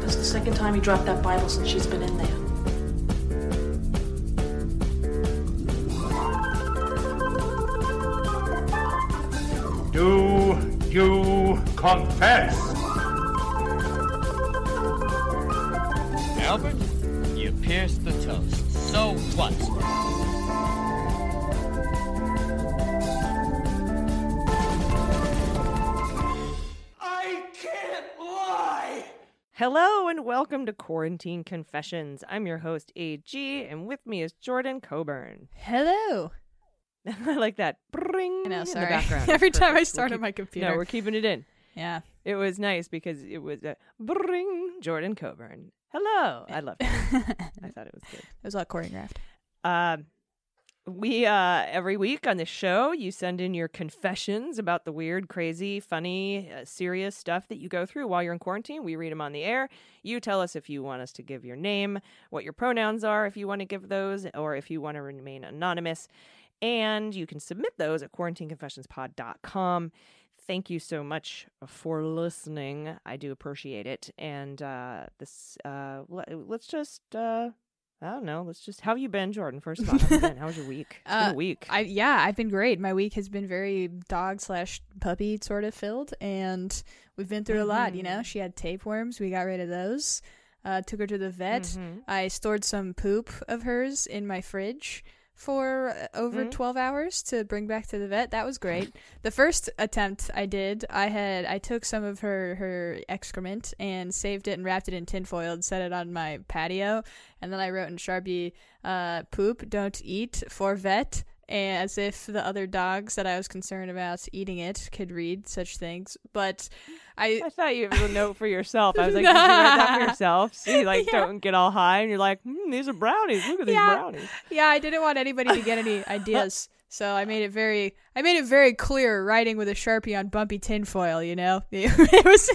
That's the second time he dropped that Bible since she's been in there. Do you confess? Albert, you pierced the toast. So what? I can't lie! Hello and welcome to Quarantine Confessions. I'm your host, AG, and with me is Jordan Coburn. Hello. I like that bring know, in sorry. the background. Every time I perfect. start We'll on my computer. No, we're keeping it in. yeah. It was nice because it was a bring Jordan Coburn. Hello. I loved it. I thought it was good. It was all choreographed. Um, we uh every week on the show, you send in your confessions about the weird, crazy, funny, uh, serious stuff that you go through while you're in quarantine. We read them on the air. You tell us if you want us to give your name, what your pronouns are, if you want to give those, or if you want to remain anonymous. And you can submit those at quarantineconfessionspod.com. Thank you so much for listening. I do appreciate it. And uh, this, uh, let's just, uh, I don't know. Let's just, how have you been, Jordan? First of all, how? How was your week? It's been Uh, a week. I yeah, I've been great. My week has been very dog slash puppy sort of filled, and we've been through a lot. You know, Mhm. she had tapeworms. We got rid of those. Uh, took her to the vet. Mhm. I stored some poop of hers in my fridge for uh, over Mhm. 12 hours to bring back to the vet. That was great. the first attempt I did, I had I took some of her her excrement and saved it and wrapped it in tinfoil and set it on my patio, and then I wrote in Sharpie, uh, "Poop, don't eat for vet." As if the other dogs that I was concerned about eating it could read such things, but I I thought you had a note for yourself. I was like, did you write that for yourself? So you like Yeah. don't get all high and you're like, hmm, these are brownies. Look at these Yeah. brownies. Yeah, I didn't want anybody to get any ideas. So I made it very I made it very clear writing with a Sharpie on bumpy tinfoil, you know? It was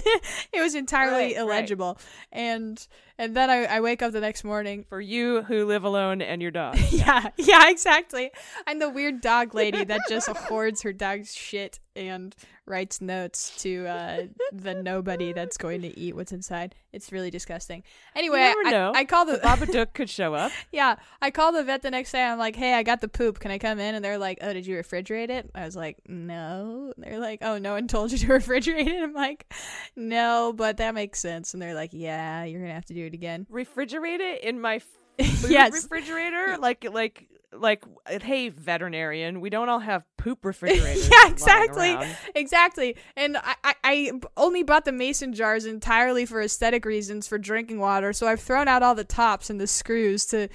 it was entirely Right, right. illegible. And and then I, I wake up the next morning. For you who live alone and your dog. Yeah, yeah, exactly. I'm the weird dog lady that just hoards her dog's shit and writes notes to uh, the nobody that's going to eat what's inside. It's really disgusting. Anyway, I. I call the Babadook could show up. yeah, I call the vet the next day. I'm like, hey, I got the poop. Can I come in? And they're like, oh, did you refrigerate it? I was like, no. And they're like, oh, no one told you to refrigerate it. I'm like, no, but that makes sense. And they're like, yeah, you're gonna have to do it again. Refrigerate it in my food yes, refrigerator. Like like like uh, hey veterinarian, we don't all have poop refrigerators. Yeah, exactly. exactly. And I, I, I only bought the mason jars entirely for aesthetic reasons for drinking water. So I've thrown out all the tops and the screws to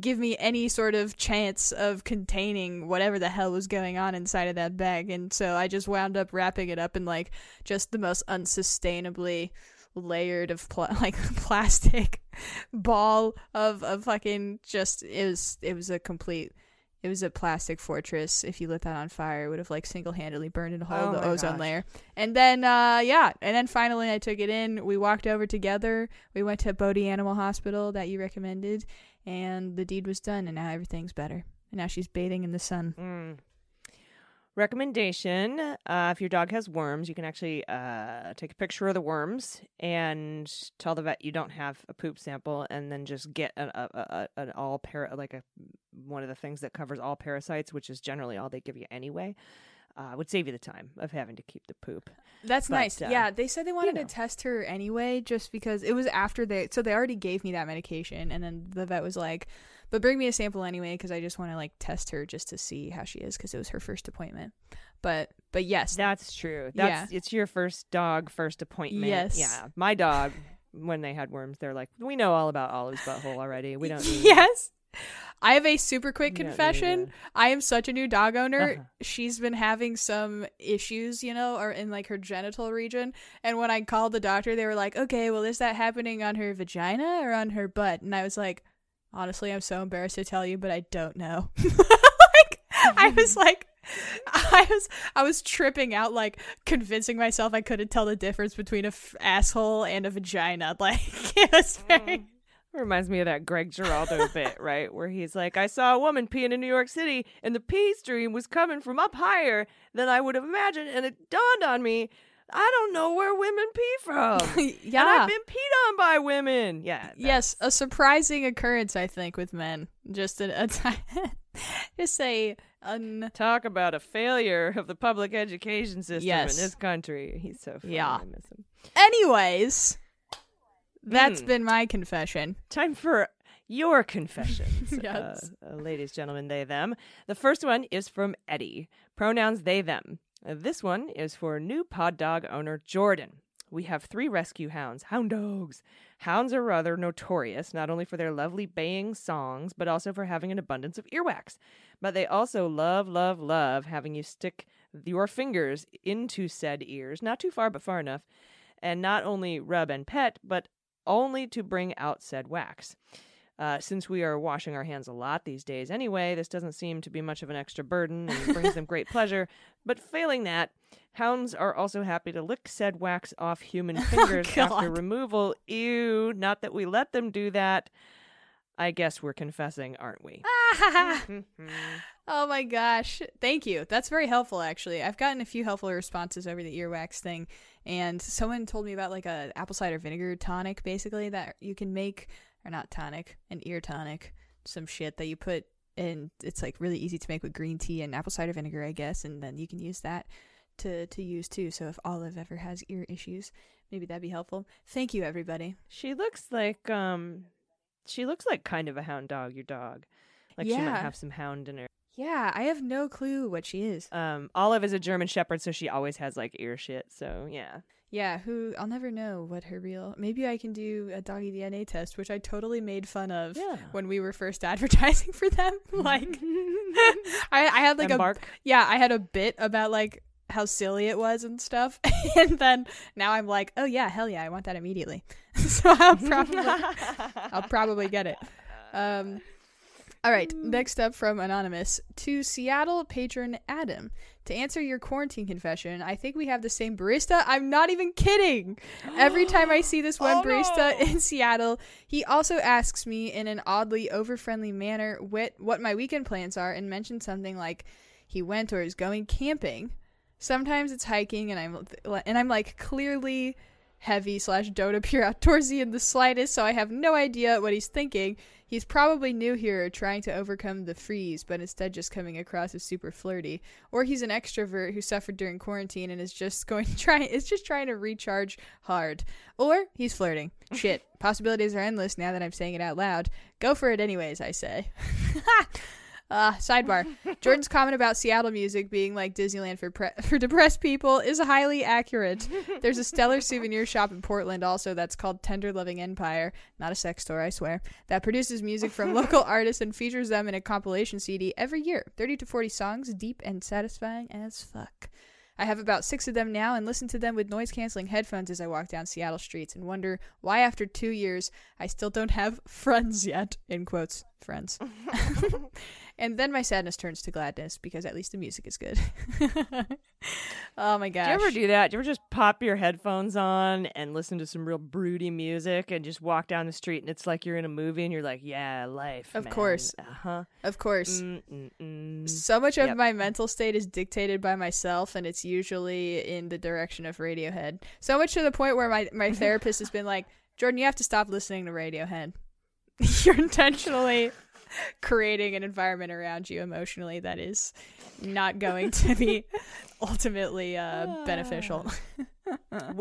give me any sort of chance of containing whatever the hell was going on inside of that bag. And so I just wound up wrapping it up in like just the most unsustainably layered of pl- like plastic ball of of fucking just it was it was a complete it was a plastic fortress. If you lit that on fire, it would have like single handedly burned a hole Oh in the ozone gosh. layer. And then, uh, yeah, and then finally I took it in. We walked over together. We went to Bodie Animal Hospital that you recommended, and the deed was done. And now everything's better. And now she's bathing in the sun. Mm. Recommendation: uh, If your dog has worms, you can actually uh, take a picture of the worms and tell the vet you don't have a poop sample, and then just get an, a, a, an all para like a one of the things that covers all parasites, which is generally all they give you anyway. Uh, would save you the time of having to keep the poop. That's But, nice. uh, yeah, they said they wanted know. to test her anyway, just because it was after they. So they already gave me that medication, and then the vet was like, "But bring me a sample anyway, because I just want to like test her just to see how she is, because it was her first appointment." But but yes, That's true. That's it's your first dog first appointment. Yes. Yeah, my dog. When they had worms, they're like, we know all about Olive's butthole already. We don't. Need yes. I have a super quick We don't need confession. to- I am such a new dog owner. Uh-huh. She's been having some issues, you know, or in like her genital region. And when I called the doctor, they were like, "Okay, well, is that happening on her vagina or on her butt?" And I was like, "Honestly, I'm so embarrassed to tell you, but I don't know." like, I was like, I was I was tripping out, like convincing myself I couldn't tell the difference between a f- asshole and a vagina. Like it was very. Reminds me of that Greg Giraldo bit, right? Where he's like, I saw a woman peeing in New York City and the pee stream was coming from up higher than I would have imagined. And it dawned on me, I don't know where women pee from. yeah. And I've been peed on by women. Yeah. yes, a surprising occurrence, I think, with men. Just a, a time, just a un. Talk about a failure of the public education system Yes. in this country. He's so funny. Yeah. I miss him. Anyways, that's Hmm. been my confession. Time for your confessions, Yes. uh, uh, ladies, gentlemen, they, them. The first one is from Eddie. Pronouns they, them. Uh, this one is for new pod dog owner Jordan. We have three rescue hounds, hound dogs. Hounds are rather notorious, not only for their lovely baying songs, but also for having an abundance of earwax. But they also love, love, love having you stick your fingers into said ears, not too far, but far enough, and not only rub and pet, but only to bring out said wax. Uh, since we are washing our hands a lot these days anyway, this doesn't seem to be much of an extra burden and brings them great pleasure. But failing that, hounds are also happy to lick said wax off human fingers after removal. Ew, not that we let them do that. I guess we're confessing, aren't we? oh my gosh. Thank you. That's very helpful actually. I've gotten a few helpful responses over the earwax thing and someone told me about like a apple cider vinegar tonic basically that you can make or not tonic, an ear tonic, some shit that you put in it's like really easy to make with green tea and apple cider vinegar, I guess, and then you can use that to to use too. So if Olive ever has ear issues, maybe that'd be helpful. Thank you everybody. She looks like um she looks like kind of a hound dog, your dog. Like she might have some hound in her. Yeah, I have no clue what she is. Um Olive is a German shepherd, so she always has like ear shit. So yeah. Yeah, who I'll never know what her real. Maybe I can do a doggy DNA test, which I totally made fun of Yeah. when we were first advertising for them. like, I, I had like And a bark. yeah, I had a bit about like how silly it was and stuff, and then now I'm like, oh yeah, hell yeah, I want that immediately. so I'll probably I'll probably get it. Um, all right, next up from Anonymous to Seattle patron Adam. To answer your quarantine confession, I think we have the same barista. I'm not even kidding. Every time I see this one Oh, barista no. in Seattle, he also asks me in an oddly over friendly manner what, what my weekend plans are and mentions something like he went or is going camping. Sometimes it's hiking, and I'm and I'm like clearly heavy slash don't appear outdoorsy in the slightest, so I have no idea what he's thinking. He's probably new here, trying to overcome the freeze, but instead just coming across as super flirty. Or he's an extrovert who suffered during quarantine and is just going to try is just trying to recharge hard. Or he's flirting. Shit, possibilities are endless now that I'm saying it out loud. Go for it anyways, I say. Uh, sidebar. Jordan's comment about Seattle music being like Disneyland for pre- for depressed people is highly accurate. There's a stellar souvenir shop in Portland also that's called Tender Loving Empire, not a sex store, I swear, that produces music from local artists and features them in a compilation CD every year. 30 to 40 songs, deep and satisfying as fuck. I have about six of them now and listen to them with noise canceling headphones as I walk down Seattle streets and wonder why, after two years, I still don't have friends yet. In quotes, friends. And then my sadness turns to gladness because at least the music is good. oh my gosh. Do you ever do that? Do you ever just pop your headphones on and listen to some real broody music and just walk down the street and it's like you're in a movie and you're like, yeah, life. Of man. course. Uh-huh. of course. Mm-mm-mm. So much of Yep. my mental state is dictated by myself, and it's usually in the direction of Radiohead. So much to the point where my, my therapist has been like, Jordan, you have to stop listening to Radiohead. You're intentionally creating an environment around you emotionally that is not going to be ultimately uh, beneficial.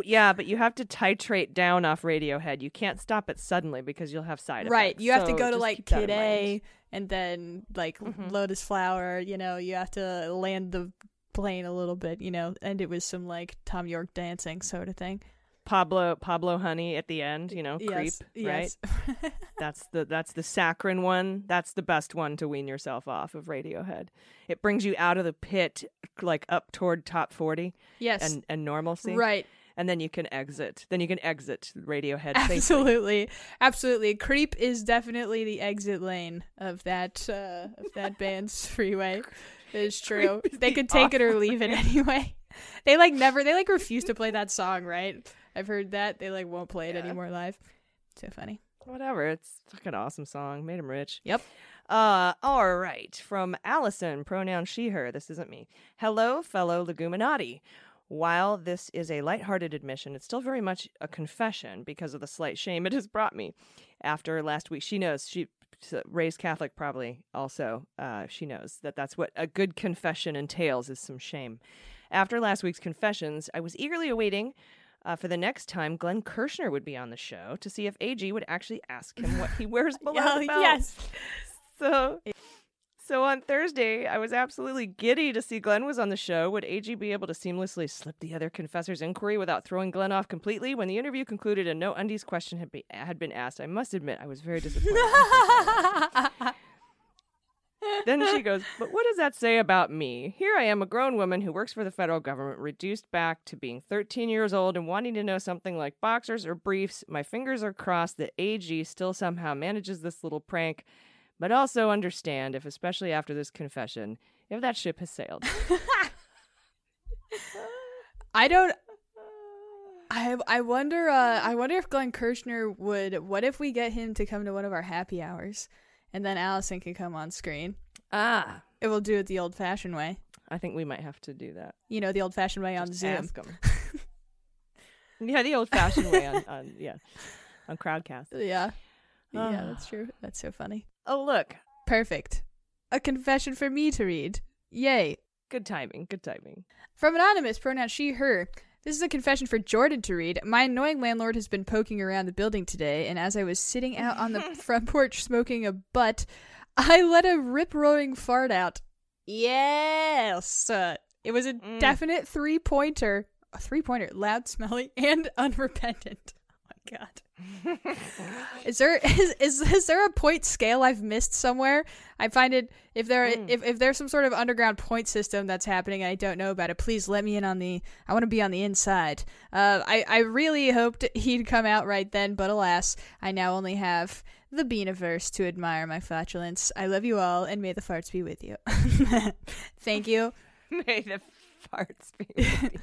Yeah, but you have to titrate down off Radiohead. You can't stop it suddenly because you'll have side effects. right. You have to go to like Kid. A and then like Mhm. Lotus Flower, you know, you have to land the plane a little bit, you know, end it with some like Thom Yorke dancing sort of thing. Pablo Pablo Honey at the end, you know, creep, right? yes. That's the that's the saccharine one. That's the best one to wean yourself off of Radiohead. It brings you out of the pit like up toward top 40 yes. and and normalcy. right. And then you can exit. Then you can exit Radiohead safely. Absolutely. Absolutely. Creep is definitely the exit lane of that uh, of that band's freeway. It's true. They could take it or leave it anyway. They like never. They like refuse to play that song, right? I've heard that they like won't play it Yeah. anymore live. So funny. Whatever. It's a fucking awesome song. Made him rich. Yep. Uh, all right. From Allison, pronoun she, her. This isn't me. Hello, fellow Leguminati. While this is a lighthearted admission, it's still very much a confession because of the slight shame it has brought me. After last week, she knows she raised Catholic, probably also. Uh, she knows that that's what a good confession entails is some shame. After last week's confessions, I was eagerly awaiting uh, for the next time Glenn Kirshner would be on the show to see if AG would actually ask him what he wears below Oh, the belt. yes. So, so on Thursday, I was absolutely giddy to see Glenn was on the show. Would AG be able to seamlessly slip the other confessor's inquiry without throwing Glenn off completely? When the interview concluded and no undies question had, be, had been asked, I must admit I was very disappointed. then she goes, But what does that say about me? Here I am, a grown woman who works for the federal government, reduced back to being 13 years old and wanting to know something like boxers or briefs. My fingers are crossed that AG still somehow manages this little prank, but also understand if, especially after this confession, if that ship has sailed. I don't. I I wonder. Uh, I wonder if Glenn Kirshner would. What if we get him to come to one of our happy hours, and then Allison can come on screen. Ah, It will do it the old-fashioned way. I think we might have to do that. You know, the old-fashioned way on Just Zoom. ask 'em. yeah, the old fashioned way on, on, yeah, on Crowdcast. Yeah. Yeah, Ah. that's true. That's so funny. Oh, look. Perfect. A confession for me to read. Yay. Good timing. Good timing. From Anonymous, pronoun she, her. This is a confession for Jordan to read. My annoying landlord has been poking around the building today, and as I was sitting out on the front porch smoking a butt, I let a rip roaring fart out. Yes! Uh, it was a Mm. definite three pointer. A three pointer. Loud, smelly, and unrepentant. Oh my god. Is there is, is is there a point scale I've missed somewhere? I find it if there Mm. if, if there's some sort of underground point system that's happening and I don't know about it, please let me in on the I want to be on the inside. Uh, I I really hoped he'd come out right then, but alas, I now only have the Beaniverse to admire my flatulence. I love you all, and may the farts be with you. Thank you. May the farts be with you.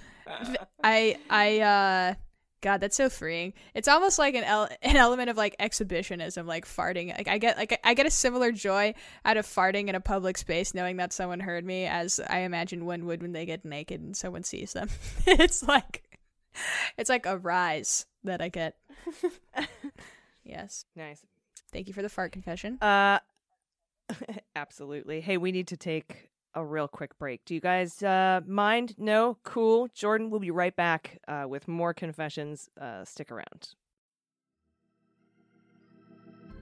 I I uh God, that's so freeing. It's almost like an el- an element of like exhibitionism, like farting. Like I get like I get a similar joy out of farting in a public space, knowing that someone heard me, as I imagine one would when they get naked and someone sees them. it's like it's like a rise that I get. yes, nice. Thank you for the fart confession. Uh, absolutely. Hey, we need to take a real quick break. Do you guys uh, mind? No? Cool. Jordan, we'll be right back uh, with more confessions. Uh, stick around.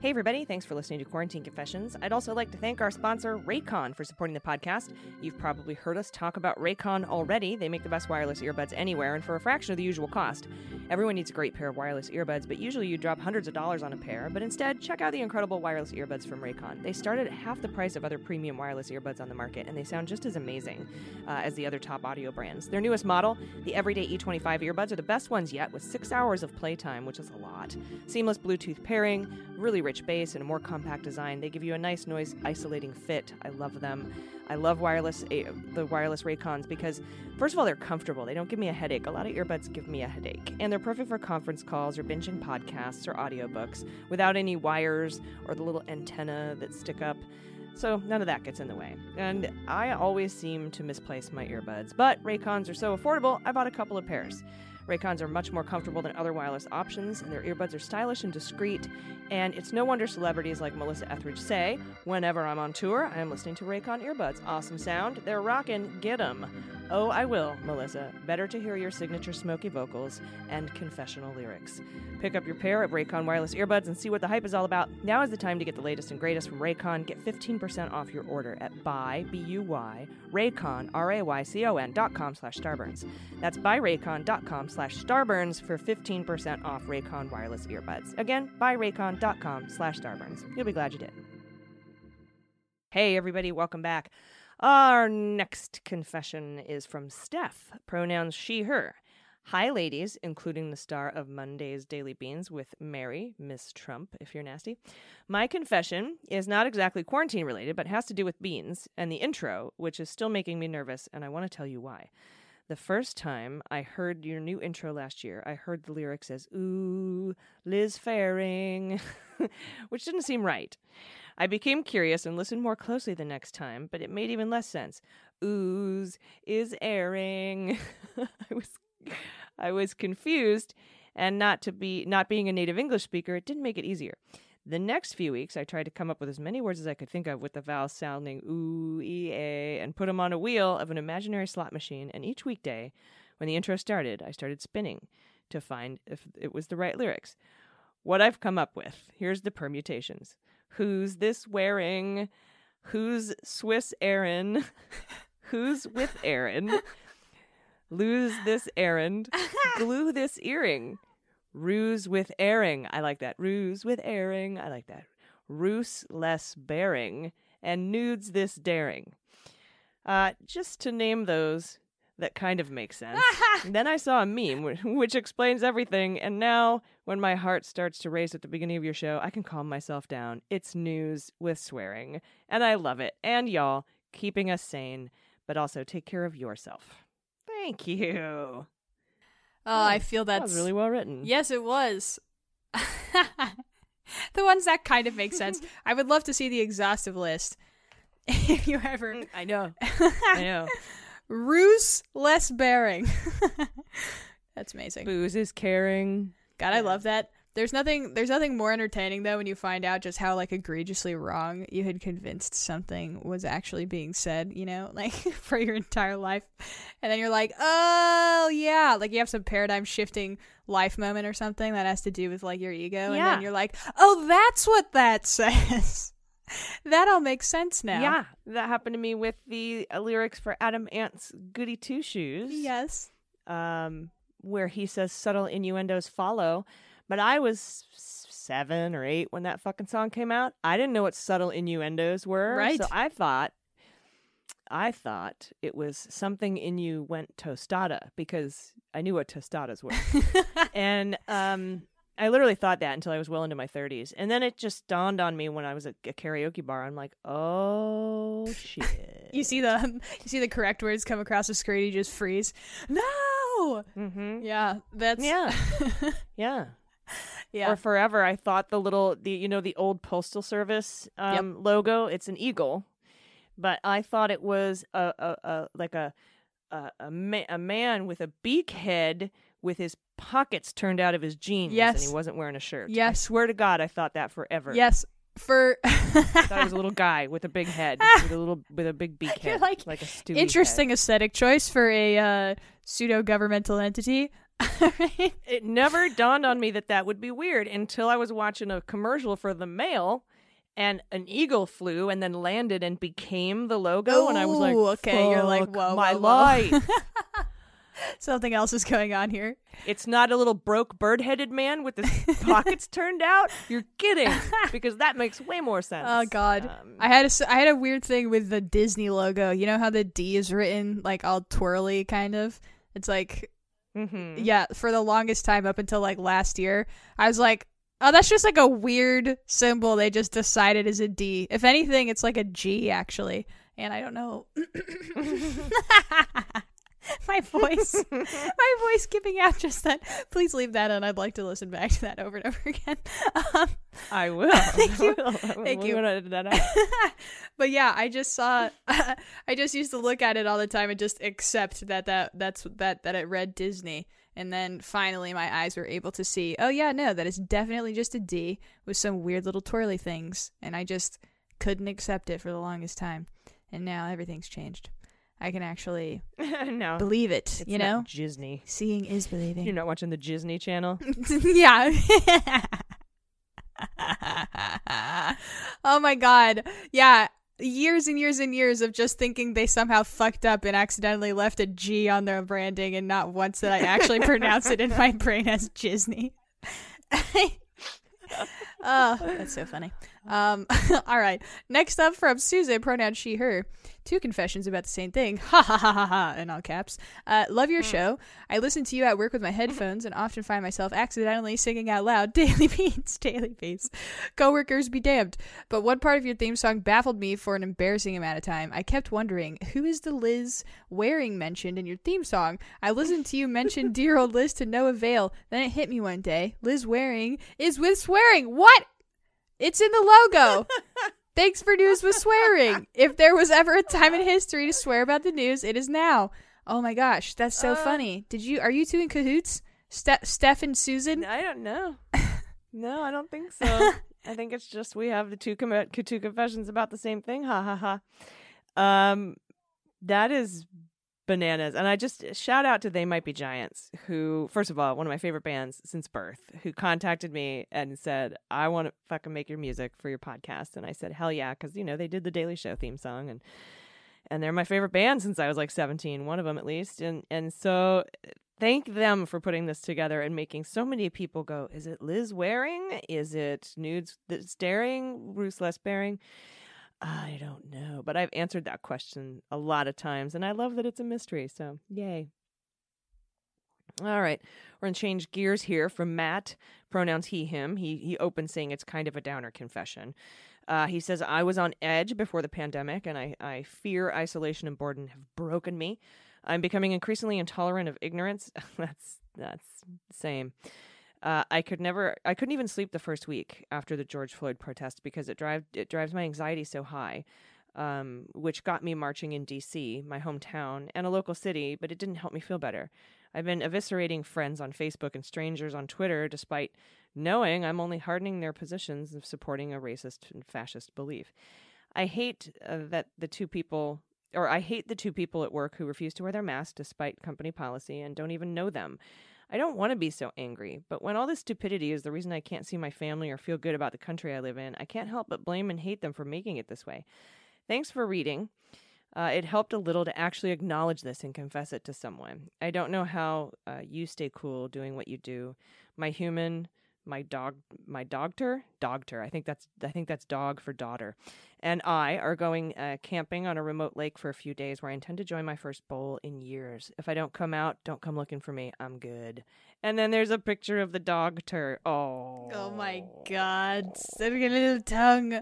Hey, everybody. Thanks for listening to Quarantine Confessions. I'd also like to thank our sponsor, Raycon, for supporting the podcast. You've probably heard us talk about Raycon already. They make the best wireless earbuds anywhere and for a fraction of the usual cost. Everyone needs a great pair of wireless earbuds, but usually you drop hundreds of dollars on a pair. But instead, check out the incredible wireless earbuds from Raycon. They start at half the price of other premium wireless earbuds on the market, and they sound just as amazing uh, as the other top audio brands. Their newest model, the Everyday E25 earbuds, are the best ones yet, with six hours of playtime, which is a lot. Seamless Bluetooth pairing, really rich bass, and a more compact design. They give you a nice noise isolating fit. I love them. I love wireless eh, the wireless Raycons because first of all they're comfortable. They don't give me a headache. A lot of earbuds give me a headache. And they're perfect for conference calls or binging podcasts or audiobooks without any wires or the little antenna that stick up. So none of that gets in the way. And I always seem to misplace my earbuds, but Raycons are so affordable, I bought a couple of pairs. Raycons are much more comfortable than other wireless options, and their earbuds are stylish and discreet. And it's no wonder celebrities like Melissa Etheridge say, whenever I'm on tour, I am listening to Raycon earbuds. Awesome sound, they're rockin', get 'em. Oh, I will, Melissa. Better to hear your signature smoky vocals and confessional lyrics. Pick up your pair of Raycon wireless earbuds and see what the hype is all about. Now is the time to get the latest and greatest from Raycon. Get 15% off your order at buy, B-U-Y, Raycon, R-A-Y-C-O-N dot com slash starburns. That's buyraycon.com slash starburns for 15% off Raycon wireless earbuds. Again, buyraycon.com slash starburns. You'll be glad you did. Hey, everybody, welcome back. Our next confession is from Steph, pronouns she, her. Hi, ladies, including the star of Monday's Daily Beans with Mary, Miss Trump, if you're nasty. My confession is not exactly quarantine related, but has to do with beans and the intro, which is still making me nervous, and I want to tell you why. The first time I heard your new intro last year, I heard the lyrics as, Ooh, Liz Faring, which didn't seem right. I became curious and listened more closely the next time, but it made even less sense. Ooze is airing. I was I was confused and not to be not being a native English speaker, it didn't make it easier. The next few weeks, I tried to come up with as many words as I could think of with the vowels sounding ooh, e, a, and put them on a wheel of an imaginary slot machine. And each weekday, when the intro started, I started spinning to find if it was the right lyrics. What I've come up with here's the permutations Who's this wearing? Who's Swiss Aaron? Who's with Aaron? Lose this errand. Glue this earring. Ruse with airing. I like that. Ruse with airing. I like that. Ruse less bearing. And nudes this daring. Uh, just to name those that kind of make sense. then I saw a meme which explains everything, and now when my heart starts to race at the beginning of your show, I can calm myself down. It's news with swearing, and I love it. And y'all keeping us sane, but also take care of yourself. Thank you. Oh, I feel That that's was really well written. Yes, it was. the ones that kind of make sense. I would love to see the exhaustive list. if you ever mm, I know. I know. ruse less bearing. That's amazing. Booze is caring. God, I love that. There's nothing there's nothing more entertaining though when you find out just how like egregiously wrong you had convinced something was actually being said, you know, like for your entire life. And then you're like, "Oh, yeah." Like you have some paradigm shifting life moment or something that has to do with like your ego and then you're like, "Oh, that's what that says." that all makes sense now. Yeah, that happened to me with the uh, lyrics for Adam Ant's "Goody Two Shoes." Yes. um, where he says subtle innuendos follow. But I was seven or eight when that fucking song came out. I didn't know what subtle innuendos were. Right. So I thought, I thought it was something in you went tostada because I knew what tostadas were. and um, I literally thought that until I was well into my 30s. And then it just dawned on me when I was at a karaoke bar. I'm like, oh shit. You see the you see the correct words come across the screen, you just freeze. No. mm-hmm. Yeah, that's Yeah. yeah. Yeah. Or forever, I thought the little the you know the old postal service um, logo. It's an eagle, but I thought it was a a, a like a a a, ma- a man with a beak head with his pockets turned out of his jeans, and Yes. he wasn't wearing a shirt. I Yes. swear to God, I thought that forever. yes, for I thought it was a little guy with a big head, with a little with a big beak You're head, like, like a interesting head. aesthetic choice for a uh, pseudo governmental entity. It never dawned on me that that would be weird until I was watching a commercial for the mail and an eagle flew and then landed and became the logo and I was like okay, you're like, "Fuck whoa, my whoa, whoa." life Something else is going on here. it's not a little broke bird-headed man with his pockets turned out you're kidding because that makes way more sense Oh God, Um, I had a I had a weird thing with the Disney logo. You know how the D is written like all twirly, kind of. It's like mhm. yeah, for the longest time up until like last year, I was like, oh, that's just like a weird symbol they just decided is a D. If anything, it's like a G actually. And I don't know. my voice, my voice giving out just then. Please leave that in. I'd like to listen back to that over and over again. Um, I will Thank you. Will. Thank We're you. gonna edit that out. but yeah, I just saw. I just used to look at it all the time and just accept that that that's that that it read Disney. And then finally, my eyes were able to see. Oh yeah, no, that is definitely just a D with some weird little twirly things, and I just couldn't accept it for the longest time. And now everything's changed. I can actually no believe it. it's you know, Disney seeing is believing. you're not watching the Disney channel yeah. oh my god. Yeah. Years and years and years of just thinking they somehow fucked up and accidentally left a G on their branding and not once did I actually pronounce it in my brain as Disney. Oh, that's so funny. Um, all right. Next up from Susan, pronoun she, her. Two confessions about the same thing. Ha ha ha ha ha, in all caps. Uh, love your show. I listen to you at work with my headphones and often find myself accidentally singing out loud Daily Beans, Daily Beans. Coworkers be damned. But one part of your theme song baffled me for an embarrassing amount of time. I kept wondering, who is the Liz Waring mentioned in your theme song? I listened to you mention dear old Liz to no avail. Then it hit me one day. Liz Waring is with swearing. What? It's in the logo. Thanks for news with swearing. If there was ever a time in history to swear about the news, it is now. Oh my gosh, that's so Uh. funny. Did you are you two in cahoots? Ste- Steph and Susan? I don't know. No, I don't think so. I think it's just we have the two com- two confessions about the same thing. Ha ha ha. Um, that is bananas. And I just shout out to They Might Be Giants, who, first of all, one of my favorite bands since birth, who contacted me and said, "I want to fucking make your music for your podcast." And I said, "Hell yeah," because you know they did the Daily Show theme song and. And they're my favorite band since I was like 17, one of them at least. And and so thank them for putting this together and making so many people go, is it Liz Waring? Is it Nudes Staring? Ruthless Bearing? I don't know. But I've answered that question a lot of times, and I love that it's a mystery. So, yay. All right. We're to change gears here from Matt, pronouns he, him. He, he opens saying it's kind of a downer confession. Uh, he says, I was on edge before the pandemic, and I, I fear isolation and boredom have broken me. I'm becoming increasingly intolerant of ignorance. that's that's same. Uh, I could never, I couldn't even sleep the first week after the George Floyd protest because it drives it drives my anxiety so high, um, which got me marching in D.C., my hometown, and a local city, but it didn't help me feel better. I've been eviscerating friends on Facebook and strangers on Twitter, despite knowing I'm only hardening their positions of supporting a racist and fascist belief. I hate uh, that the two people, or I hate the two people at work who refuse to wear their mask despite company policy and don't even know them. I don't want to be so angry, but when all this stupidity is the reason I can't see my family or feel good about the country I live in, I can't help but blame and hate them for making it this way. Thanks for reading. Uh, it helped a little to actually acknowledge this and confess it to someone. I don't know how uh, you stay cool doing what you do. My human, my dog, my dogter, dogter. I think that's I think that's dog for daughter, and I are going uh, camping on a remote lake for a few days where I intend to join my first bowl in years. If I don't come out, don't come looking for me. I'm good. And then there's a picture of the dogter. Oh, Oh my god. Sitting a little tongue.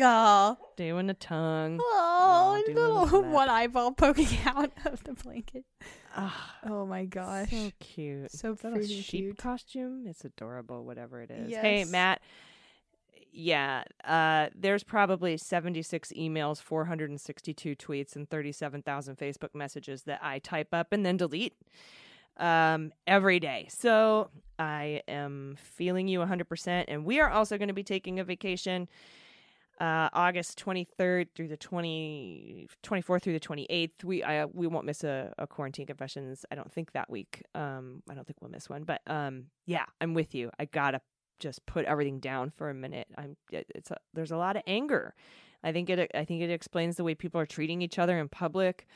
Oh, doing a tongue. oh, doing little one eyeball poking out of the blanket. Ah, Oh my gosh. so cute. So Is that a sheep cute. costume? It's adorable, whatever it is. Hey, Matt. Yeah, uh, there's probably 76 emails, 462 tweets, and 37,000 Facebook messages that I type up and then delete um, every day. So I am feeling you 100%. And we are also going to be taking a vacation uh, August 23rd through the 20, 24th through the 28th. We I, we won't miss a, a quarantine confessions. I don't think that week. Um, I don't think we'll miss one. But um, yeah, I'm with you. I gotta just put everything down for a minute. I'm it- it's a, there's a lot of anger. I think it I think it explains the way people are treating each other in public.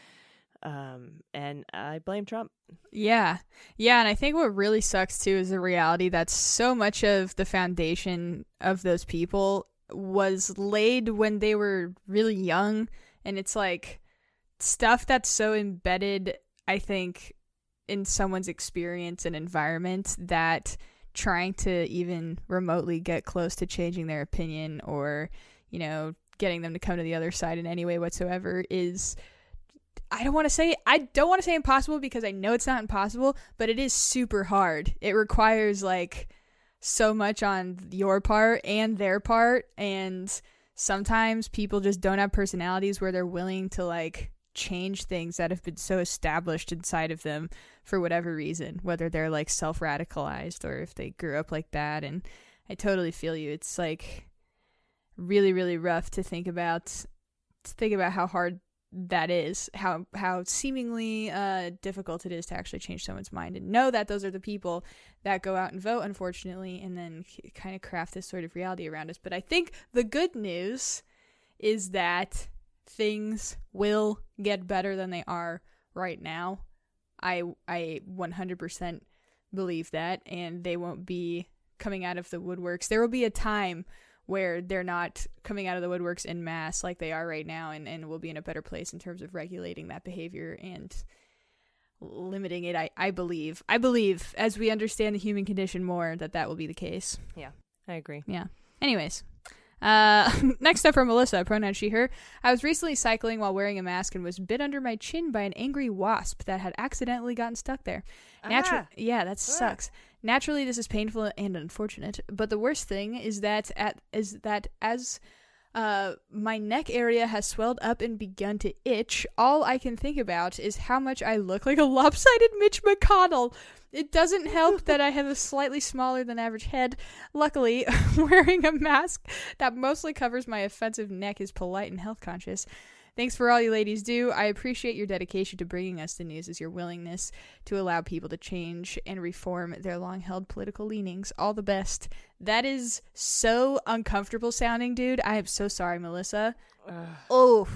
Um, and I blame Trump. Yeah. Yeah, and I think what really sucks too is the reality that so much of the foundation of those people was laid when they were really young and it's like stuff that's so embedded I think in someone's experience and environment that trying to even remotely get close to changing their opinion or you know getting them to come to the other side in any way whatsoever is I don't want to say I don't want to say impossible because I know it's not impossible, but it is super hard. It requires like so much on your part and their part and sometimes people just don't have personalities where they're willing to like change things that have been so established inside of them for whatever reason, whether they're like self-radicalized or if they grew up like that and I totally feel you. It's like really really rough to think about to think about how hard that is how how seemingly uh, difficult it is to actually change someone's mind and know that those are the people that go out and vote unfortunately and then kind of craft this sort of reality around us. But i think the good news is that things will get better than they are right now. I i 100% believe that and they won't be coming out of the woodworks. There will be a time where they're not coming out of the woodworks in mass like they are right now and, and will be in a better place in terms of regulating that behavior and limiting it I, I believe i believe as we understand the human condition more that that will be the case yeah I agree. yeah anyways uh, next up from Melissa, pronoun she, her. I was recently cycling while wearing a mask and was bit under my chin by an angry wasp that had accidentally gotten stuck there. Naturally, Ah. yeah, that sucks. Naturally, this is painful and unfortunate. But the worst thing is that at is that as uh, my neck area has swelled up and begun to itch. All I can think about is how much I look like a lopsided Mitch McConnell. It doesn't help that I have a slightly smaller than average head. Luckily, wearing a mask that mostly covers my offensive neck is polite and health conscious. Thanks for all you ladies do. I appreciate your dedication to bringing us the news as your willingness to allow people to change and reform their long held political leanings. All the best. That is so uncomfortable sounding, dude. I am so sorry, Melissa. Oh,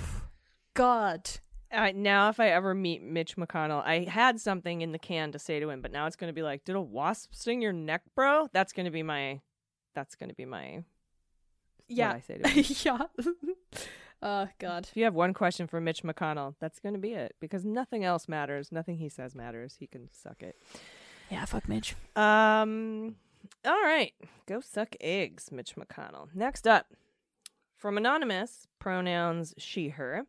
God. Uh, now, if I ever meet Mitch McConnell, I had something in the can to say to him, but now it's going to be like, "Did a wasp sting your neck, bro?" That's going to be my. That's going to be my. Yeah. What I say to him. yeah. Oh, God. If you have one question for Mitch McConnell, that's going to be it because nothing else matters. Nothing he says matters. He can suck it. Yeah, fuck Mitch. Um. All right, go suck eggs, Mitch McConnell. Next up, from anonymous pronouns she/her.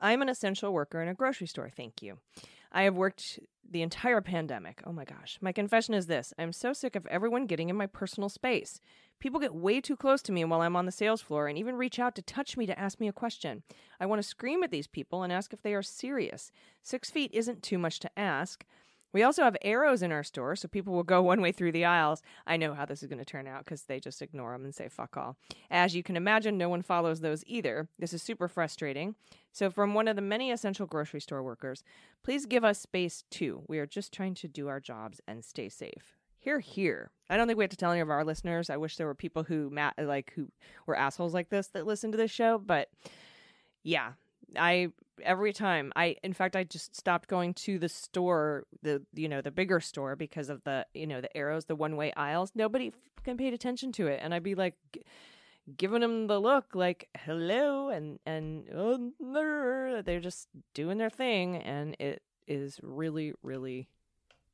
I'm an essential worker in a grocery store. Thank you. I have worked the entire pandemic. Oh my gosh. My confession is this I'm so sick of everyone getting in my personal space. People get way too close to me while I'm on the sales floor and even reach out to touch me to ask me a question. I want to scream at these people and ask if they are serious. Six feet isn't too much to ask. We also have arrows in our store, so people will go one way through the aisles. I know how this is going to turn out because they just ignore them and say fuck all. As you can imagine, no one follows those either. This is super frustrating. So, from one of the many essential grocery store workers, please give us space too. We are just trying to do our jobs and stay safe. Here, here. I don't think we have to tell any of our listeners. I wish there were people who like who were assholes like this that listen to this show, but yeah, I every time I in fact I just stopped going to the store, the you know, the bigger store because of the, you know, the arrows, the one-way aisles. Nobody fucking paid attention to it and I'd be like g- giving them the look like hello and and oh, no," they're just doing their thing and it is really really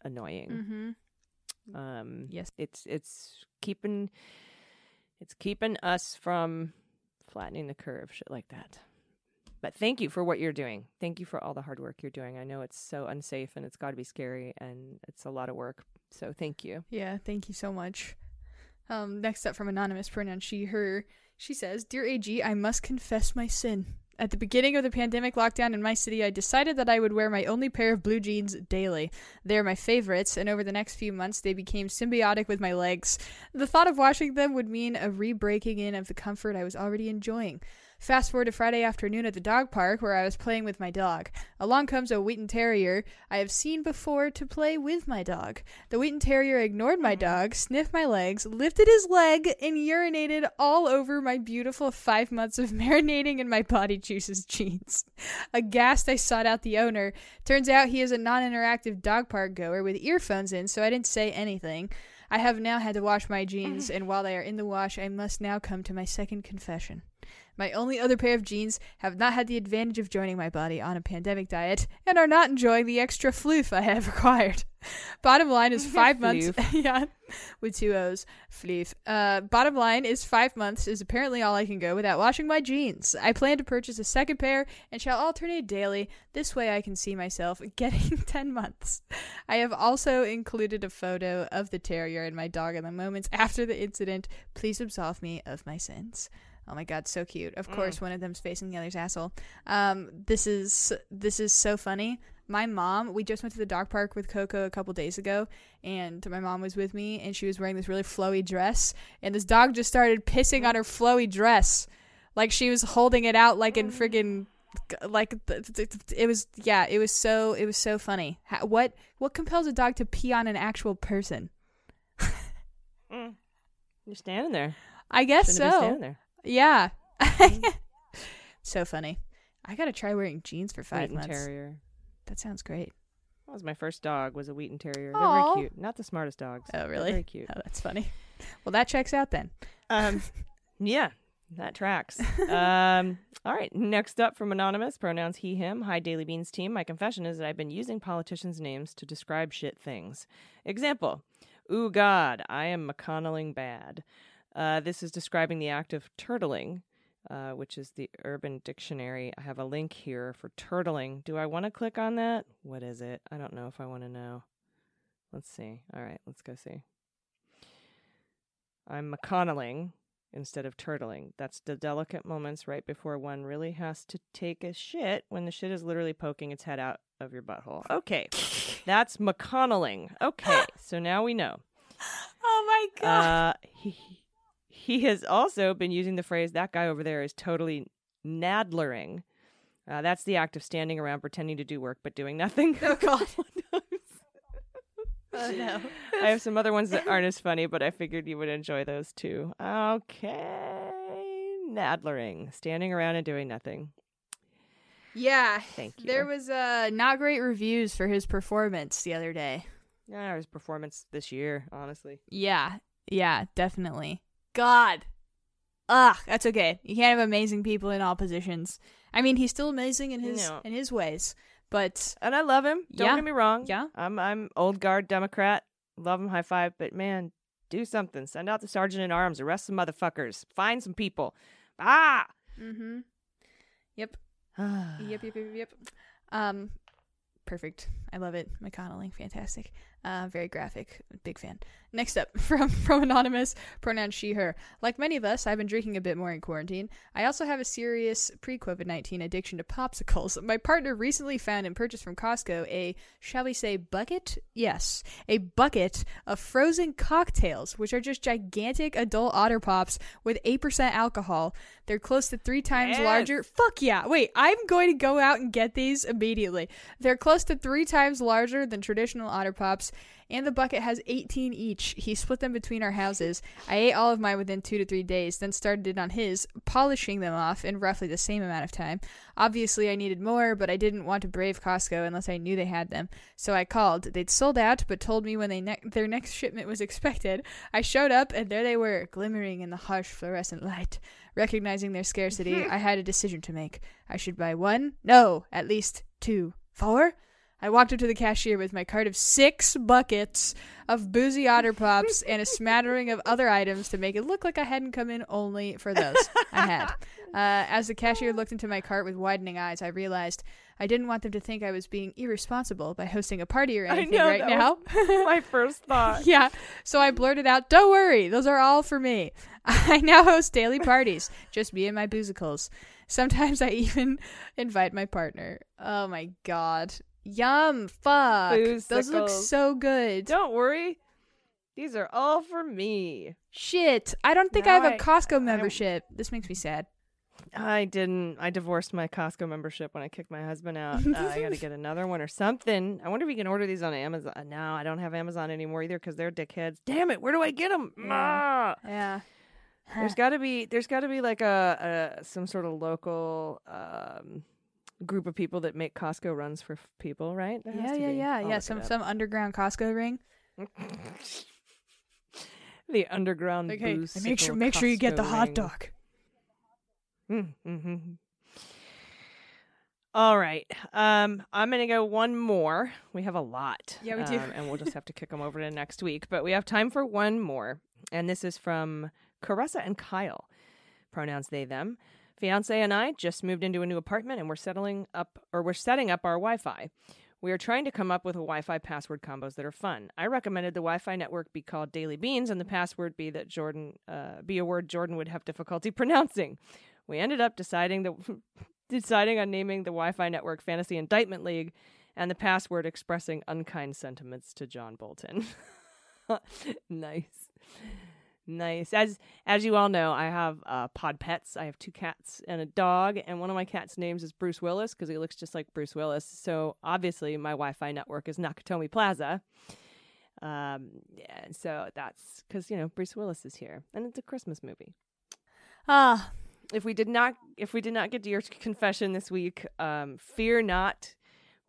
annoying. Mm-hmm. Um, Yes. it's it's keeping it's keeping us from flattening the curve, shit like that. But thank you for what you're doing. Thank you for all the hard work you're doing. I know it's so unsafe and it's got to be scary and it's a lot of work. So thank you. Yeah, thank you so much. Um, next up from anonymous pronoun she her. She says, "Dear AG, I must confess my sin. At the beginning of the pandemic lockdown in my city, I decided that I would wear my only pair of blue jeans daily. They are my favorites, and over the next few months, they became symbiotic with my legs. The thought of washing them would mean a re-breaking in of the comfort I was already enjoying." Fast forward to Friday afternoon at the dog park where I was playing with my dog. Along comes a Wheaten Terrier I have seen before to play with my dog. The Wheaten Terrier ignored my mm-hmm. dog, sniffed my legs, lifted his leg, and urinated all over my beautiful five months of marinating in my body juices jeans. Aghast, I sought out the owner. Turns out he is a non interactive dog park goer with earphones in, so I didn't say anything. I have now had to wash my jeans, mm-hmm. and while they are in the wash, I must now come to my second confession. My only other pair of jeans have not had the advantage of joining my body on a pandemic diet and are not enjoying the extra floof I have acquired. Bottom line is five months. yeah, with two O's. Floof. Uh, bottom line is five months is apparently all I can go without washing my jeans. I plan to purchase a second pair and shall alternate daily. This way I can see myself getting 10 months. I have also included a photo of the terrier and my dog in the moments after the incident. Please absolve me of my sins. Oh my god, so cute. Of course, one of them's facing the other's asshole. Um, this is this is so funny. My mom, we just went to the dog park with Coco a couple days ago, and my mom was with me, and she was wearing this really flowy dress, and this dog just started pissing on her flowy dress, like she was holding it out like in friggin' like it was yeah it was so it was so funny How, what what compels a dog to pee on an actual person You're standing there. i guess Shouldn't so standing there. Yeah. so funny. I gotta try wearing jeans for five Wheaten months. Terrier. That sounds great. That was my first dog. Was a Wheaten Terrier. They're very cute. Not the smartest dogs. Oh, They're really? very cute. Oh, that's funny. Well, that checks out then. Um, Yeah, that tracks. um, all right. Next up from Anonymous, pronouns he, him. Hi, Daily Beans team. My confession is that I've been using politicians' names to describe shit things. Example Ooh, God, I am McConnelling bad. Uh, this is describing the act of turtling, uh, which is the Urban Dictionary. I have a link here for turtling. Do I want to click on that? What is it? I don't know if I want to know. Let's see. All right, let's go see. I'm McConnelling instead of turtling. That's the delicate moments right before one really has to take a shit when the shit is literally poking its head out of your butthole. Okay, that's McConnelling. Okay, so now we know. Oh my god. Uh, he he has also been using the phrase "that guy over there is totally nadlering." Uh, that's the act of standing around pretending to do work but doing nothing. oh god. oh no. I have some other ones that aren't as funny, but I figured you would enjoy those too. Okay, nadlering, standing around and doing nothing. Yeah. Thank you. There was uh not great reviews for his performance the other day. Yeah, his performance this year, honestly. Yeah. Yeah, definitely. God. Ugh, that's okay. You can't have amazing people in all positions. I mean, he's still amazing in his No. in his ways, but And I love him. Don't Yeah. get me wrong. Yeah. I'm I'm old guard Democrat. Love him, high five. But man, do something. Send out the sergeant in arms. Arrest some motherfuckers. Find some people. Ah. mm-hmm. Yep. Yep, yep, yep, yep. Um, perfect. I love it. McConnelly, fantastic. Uh, very graphic. Big fan. Next up, from from anonymous pronoun she her. Like many of us, I've been drinking a bit more in quarantine. I also have a serious pre-COVID nineteen addiction to popsicles. My partner recently found and purchased from Costco a, shall we say, bucket? Yes, a bucket of frozen cocktails, which are just gigantic adult otter pops with eight percent alcohol. They're close to three times Yes. larger. Fuck yeah! Wait, I'm going to go out and get these immediately. They're close to three times larger than traditional otter pops and the bucket has 18 each. He split them between our houses. I ate all of mine within two to three days, then started it on his, polishing them off in roughly the same amount of time. Obviously, I needed more, but I didn't want to brave Costco unless I knew they had them. So I called. They'd sold out, but told me when they ne- their next shipment was expected. I showed up, and there they were, glimmering in the harsh fluorescent light. Recognizing their scarcity, I had a decision to make. I should buy one? No, at least two. Four? I walked up to the cashier with my cart of six buckets of boozy otter pops and a smattering of other items to make it look like I hadn't come in only for those. I had. Uh, as the cashier looked into my cart with widening eyes, I realized I didn't want them to think I was being irresponsible by hosting a party or anything know, right now. My first thought. yeah. So I blurted out, Don't worry, those are all for me. I now host daily parties, just me and my boozicles. Sometimes I even invite my partner. Oh my god. Yum. Fuck. Those look so good. Don't worry. These are all for me. Shit. I don't think Now I have a I- Costco membership. This makes me sad. I didn't. I divorced my Costco membership when I kicked my husband out. Uh, I got to get another one or something. I wonder if we can order these on Amazon. No, I don't have Amazon anymore either because they're dickheads. Damn it! Where do I get them? Yeah. Yeah. There's got to be. There's got to be like a, a some sort of local um, group of people that make Costco runs for f- people, right? There Yeah, yeah, be. yeah. I'll Yeah, some some underground Costco ring. the underground. Okay. Make sure make sure you get the Costco hot ring. dog. Mm-hmm. All right. Um, I'm gonna go one more. We have a lot. Yeah, we do. um, and we'll just have to kick them over to next week. But we have time for one more, and this is from Caressa and Kyle. Pronouns they them. Fiance and I just moved into a new apartment, and we're settling up, or we're setting up our Wi-Fi. We are trying to come up with a Wi-Fi password combos that are fun. I recommended the Wi-Fi network be called Daily Beans, and the password be that Jordan uh, be a word Jordan would have difficulty pronouncing. We ended up deciding that deciding on naming the Wi-Fi network Fantasy Indictment League, and the password expressing unkind sentiments to John Bolton. nice, nice. As as you all know, I have uh, pod pets. I have two cats and a dog, and one of my cats' names is Bruce Willis because he looks just like Bruce Willis. So obviously, my Wi-Fi network is Nakatomi Plaza. Um, yeah, so that's because you know Bruce Willis is here, and it's a Christmas movie Ah, if we did not if we did not get to your confession this week um fear not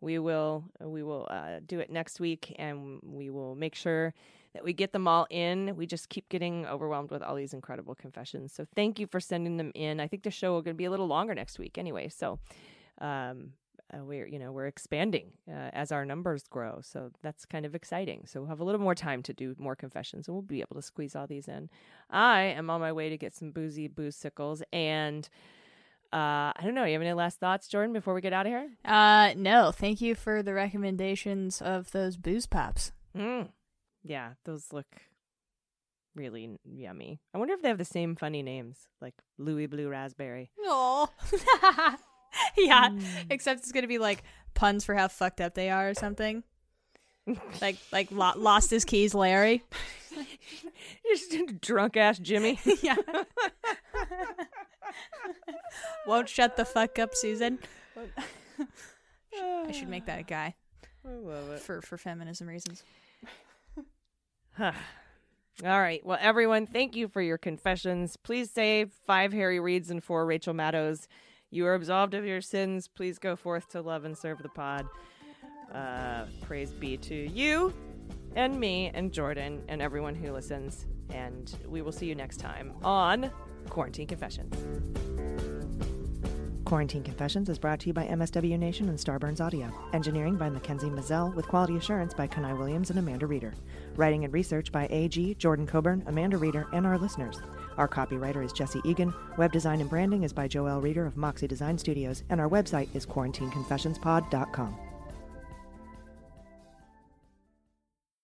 we will we will uh, do it next week and we will make sure that we get them all in. We just keep getting overwhelmed with all these incredible confessions. So thank you for sending them in. I think the show will going to be a little longer next week anyway. So um, uh, we're you know we're expanding uh, as our numbers grow so that's kind of exciting so we'll have a little more time to do more confessions and we'll be able to squeeze all these in i am on my way to get some boozy booze sickles and uh, I don't know. You have any last thoughts, Jordan, before we get out of here? Uh, no. Thank you for the recommendations of those booze pops. Mm. Yeah, those look really n- yummy. I wonder if they have the same funny names, like Louie-Bloo Raspberry. Oh. yeah. Hmm. Except it's gonna be like puns for how fucked up they are or something. like like lo- lost his keys, Larry. Just drunk ass Jimmy. yeah. Won't shut the fuck up, Susan. I should make that a guy I love it. for for feminism reasons. All right. Well, everyone, thank you for your confessions. Please say five Harry Reids and four Rachel Maddows. You are absolved of your sins. Please go forth to love and serve the pod. Uh, praise be to you and me and Jordan and everyone who listens. And we will see you next time on Quarantine Confessions. Quarantine Confessions is brought to you by MSW Nation and Starburns Audio. Engineering by Mackenzie Mazzell, with quality assurance by Kanai Williams and Amanda Reeder. Writing and research by AG, Jordan Coburn, Amanda Reeder, and our listeners. Our copywriter is Jesse Egan. Web design and branding is by Joel Reeder of Moxie Design Studios, and our website is quarantineconfessionspod.com.